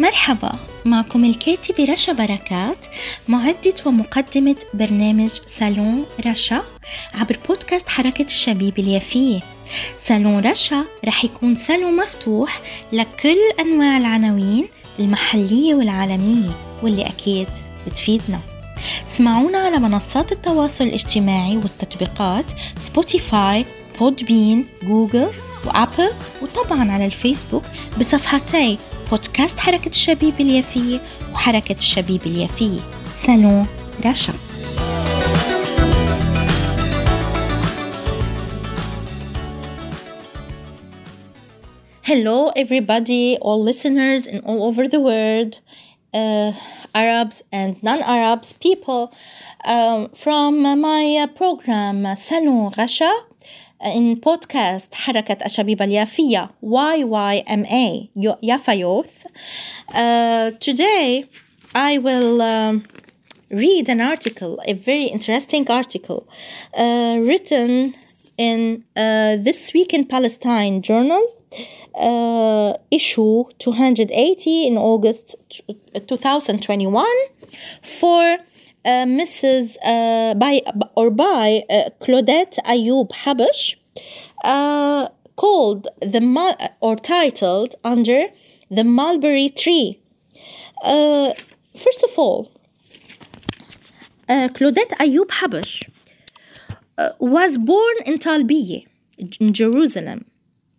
مرحبا معكم الكاتبة رشا بركات معدة ومقدمة برنامج صالون رشا عبر بودكاست حركة الشبيب اليافية. صالون رشا رح يكون صالون مفتوح لكل أنواع العناوين المحلية والعالمية واللي أكيد بتفيدنا. اسمعونا على منصات التواصل الاجتماعي والتطبيقات سبوتيفاي بودبين جوجل وابل وطبعا على الفيسبوك بصفحتي. بودكاست حركة الشبيب اليافية وحركة الشبيب اليافية سالون رشا Hello, everybody, all listeners in all over the world, uh, Arabs and non Arabs, people um, from my uh, program Salon Rasha in podcast حركة الشبيبة اليافية YYMA Yafa Youth. Uh, today I will um, read an article, a very interesting article uh, written in uh, This Week in Palestine journal, uh, issue 280 in August 2021 for uh, Mrs. Uh, by or by uh, Claudette Ayoub Habesch, uh, called the or titled under the mulberry tree. Uh, first of all, uh, Claudette Ayoub Habesch was born in Talbiye, in Jerusalem.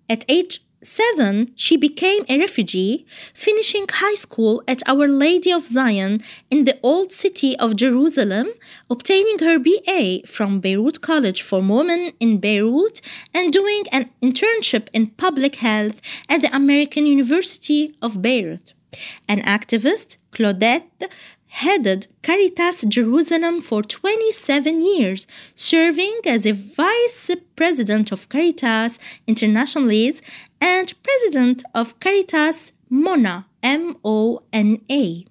At age seven, she became a refugee, finishing high school at Our Lady of Zion in the old city of Jerusalem, obtaining her BA from Beirut College for Women in Beirut, and doing an internship in public health at the American University of Beirut. An activist, Claudette headed Caritas Jerusalem for 27 years, serving as a vice president of Caritas Internationalis and president of Caritas MONA, M O N A.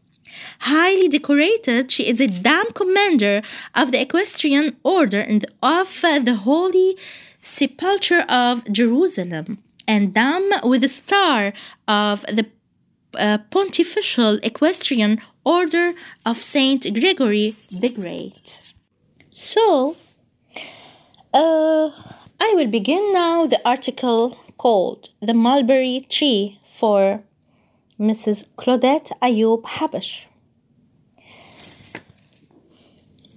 Highly decorated, she is a Dam Commander of the Equestrian Order and of the Holy Sepulchre of Jerusalem, and Dam with the Star of the uh, Pontifical Equestrian Order of Saint Gregory the Great. So, uh, I will begin now the article called The Mulberry Tree for Mrs. Claudette Ayoub Habesch.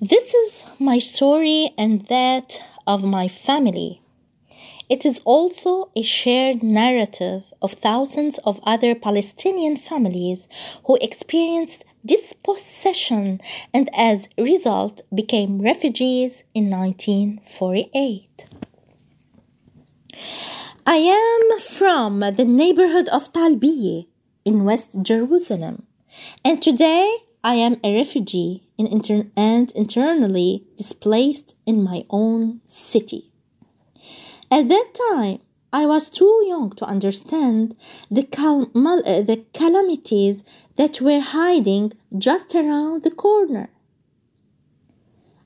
This is my story and that of my family. It is also a shared narrative of thousands of other Palestinian families who experienced dispossession and as a result became refugees in 1948. I am from the neighborhood of Talbiye in West Jerusalem, and today I am a refugee in inter- and internally displaced in my own city. At that time, I was too young to understand the, cal- uh, the calamities that were hiding just around the corner.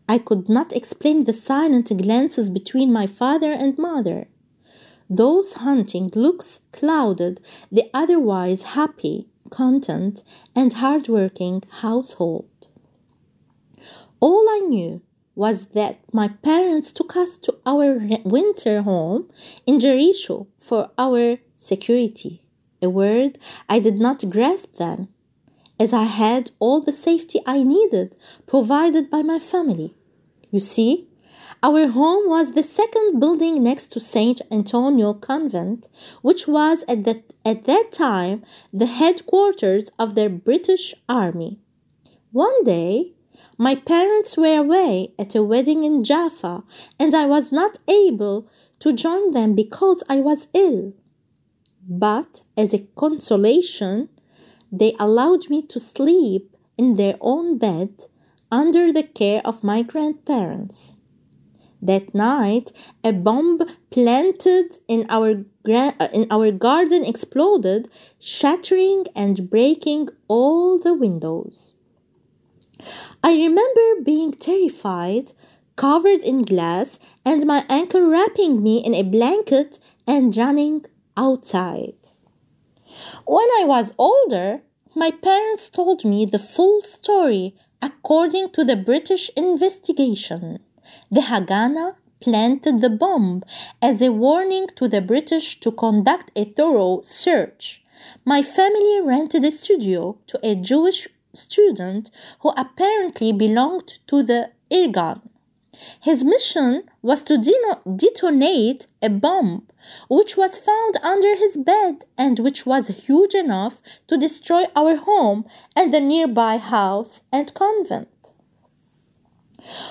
I could not explain the silent glances between my father and mother. Those hunting looks clouded the otherwise happy, content, and hardworking household. All I knew was that my parents took us to our winter home in Jericho for our security, a word I did not grasp then, as I had all the safety I needed provided by my family. You see, our home was the second building next to St. Antonio Convent, which was at that, at that time the headquarters of the British Army. One day, my parents were away at a wedding in Jaffa, and I was not able to join them because I was ill. But as a consolation, they allowed me to sleep in their own bed under the care of my grandparents. That night, a bomb planted in our gra- uh, in our garden exploded, shattering and breaking all the windows. I remember being terrified, covered in glass, and my uncle wrapping me in a blanket and running outside. When I was older, my parents told me the full story according to the British investigation. The Haganah planted the bomb as a warning to the British to conduct a thorough search. My family rented a studio to a Jewish student who apparently belonged to the Irgun. His mission was to detonate a bomb which was found under his bed and which was huge enough to destroy our home and the nearby house and convent.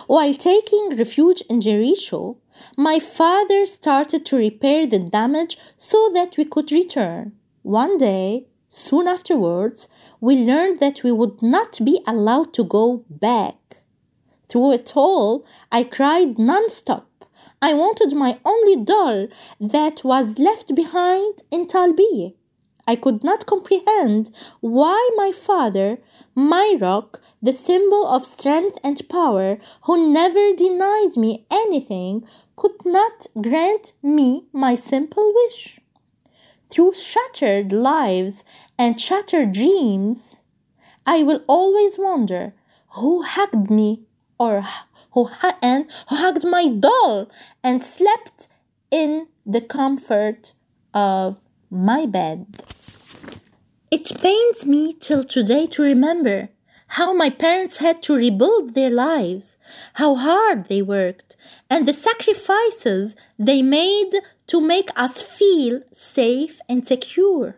While taking refuge in Jericho, my father started to repair the damage so that we could return. One day, soon afterwards, we learned that we would not be allowed to go back. Through it all, I cried non-stop. I wanted my only doll that was left behind in Talbiye. I could not comprehend why my father, my rock, the symbol of strength and power, who never denied me anything, could not grant me my simple wish. Through shattered lives and shattered dreams, I will always wonder who hugged me or who and who hugged my doll and slept in the comfort of my bed. It pains me till today to remember how my parents had to rebuild their lives, how hard they worked, and the sacrifices they made to make us feel safe and secure.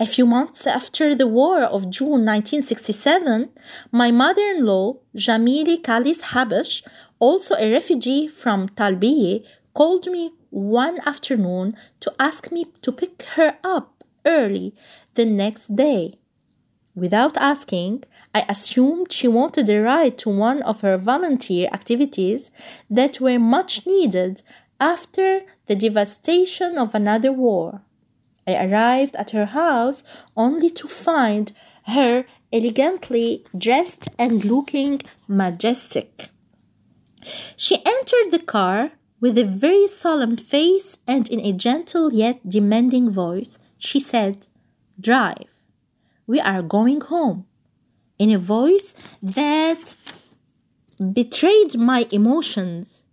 A few months after the war of June 1967, my mother in law, Jamili Kalis Habesch, also a refugee from Talbiye, called me one afternoon to ask me to pick her up early the next day. Without asking, I assumed she wanted a ride to one of her volunteer activities that were much needed after the devastation of another war. I arrived at her house only to find her elegantly dressed and looking majestic. She entered the car with a very solemn face and in a gentle yet demanding voice. She said, Drive. We are going home. In a voice that betrayed my emotions.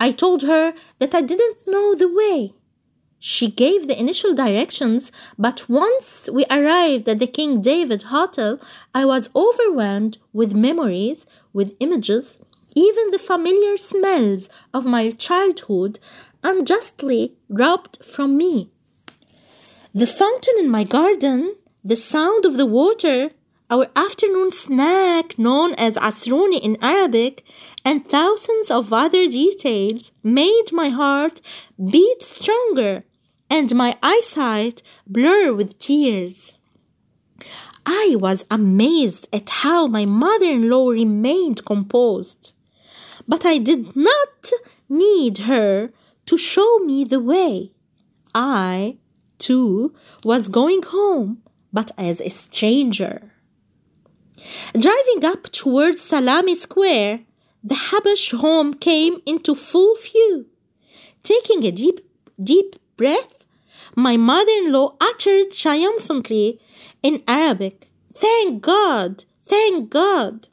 I told her that I didn't know the way. She gave the initial directions, but once we arrived at the King David Hotel, I was overwhelmed with memories, with images, even the familiar smells of my childhood unjustly robbed from me. The fountain in my garden, the sound of the water, our afternoon snack known as asroni in Arabic, and thousands of other details made my heart beat stronger and my eyesight blur with tears. I was amazed at how my mother in law remained composed, but I did not need her to show me the way. I, too, was going home, but as a stranger. Driving up towards Salameh Square, the Habesch home came into full view. Taking a deep, deep breath, my mother in law uttered triumphantly in Arabic, Thank God! Thank God!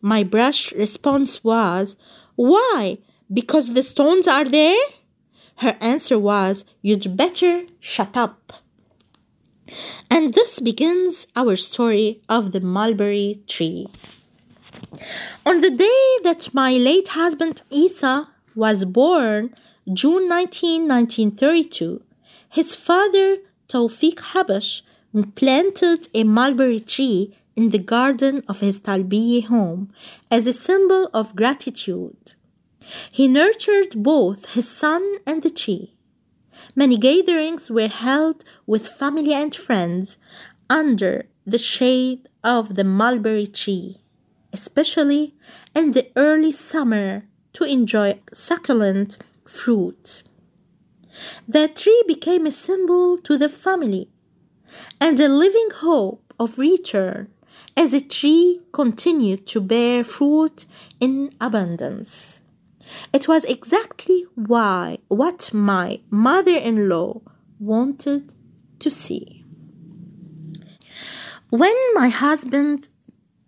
My brush response was, Why? Because the stones are there? Her answer was, You'd better shut up. And this begins our story of the mulberry tree. On the day that my late husband Isa was born, June 19, 1932, his father Tawfiq Habesch planted a mulberry tree in the garden of his Talbiye home as a symbol of gratitude. He nurtured both his son and the tree. Many gatherings were held with family and friends under the shade of the mulberry tree, especially in the early summer to enjoy succulent fruit. The tree became a symbol to the family and a living hope of return as the tree continued to bear fruit in abundance. It was exactly why what my mother-in-law wanted to see. When my husband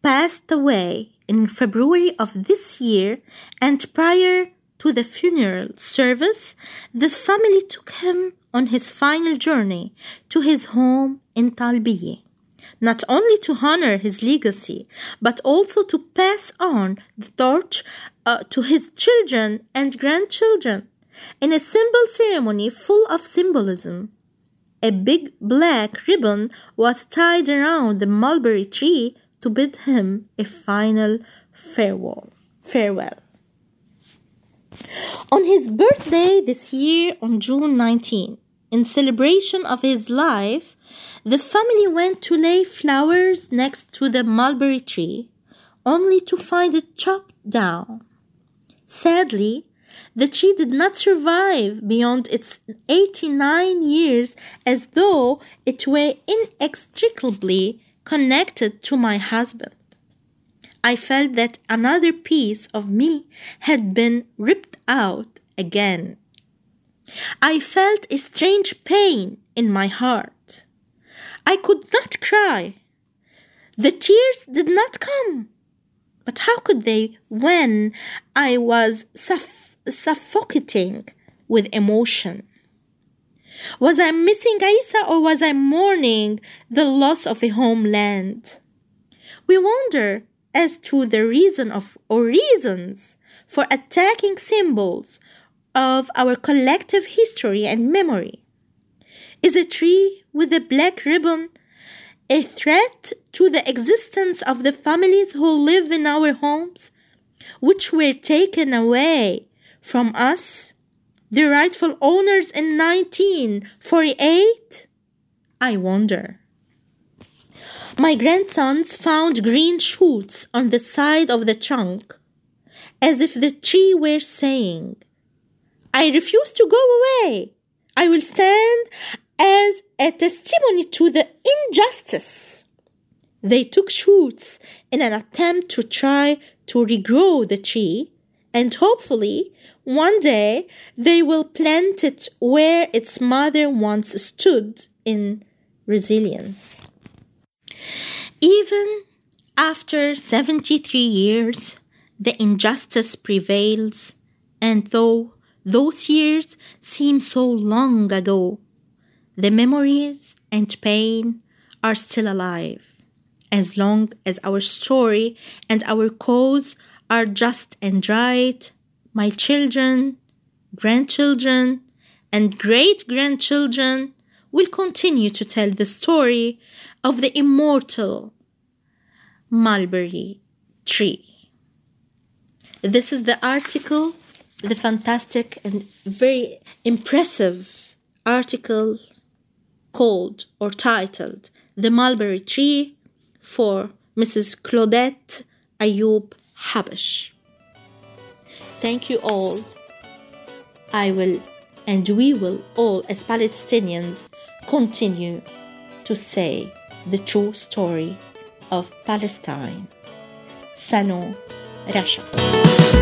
passed away in February of this year and prior to the funeral service, the family took him on his final journey to his home in Talbiye, not only to honor his legacy, but also to pass on the torch uh, to his children and grandchildren in a simple ceremony full of symbolism. A big black ribbon was tied around the mulberry tree to bid him a final farewell. Farewell. On his birthday this year, on June 19, in celebration of his life, the family went to lay flowers next to the mulberry tree, only to find it chopped down. Sadly, the tree did not survive beyond its 89 years as though it were inextricably connected to my husband. I felt that another piece of me had been ripped out again. I felt a strange pain in my heart. I could not cry. The tears did not come. But how could they when I was suff- suffocating with emotion? Was I missing Isa or was I mourning the loss of a homeland? We wonder as to the reason of or reasons for attacking symbols of our collective history and memory. Is a tree with a black ribbon a threat to the existence of the families who live in our homes, which were taken away from us, the rightful owners in 1948? I wonder. My grandsons found green shoots on the side of the trunk, as if the tree were saying, I refuse to go away. I will stand as a testimony to the injustice. They took shoots in an attempt to try to regrow the tree, and hopefully, one day they will plant it where its mother once stood in resilience. Even after 73 years, the injustice prevails, and though those years seem so long ago, the memories and pain are still alive. As long as our story and our cause are just and right, my children, grandchildren, and great grandchildren will continue to tell the story of the immortal mulberry tree. This is the article, the fantastic and very impressive article called or titled The Mulberry Tree for Mrs. Claudette Ayoub Habesch. Thank you all. I will and we will all, as Palestinians, continue to say the true story of Palestine. Salon Rasha.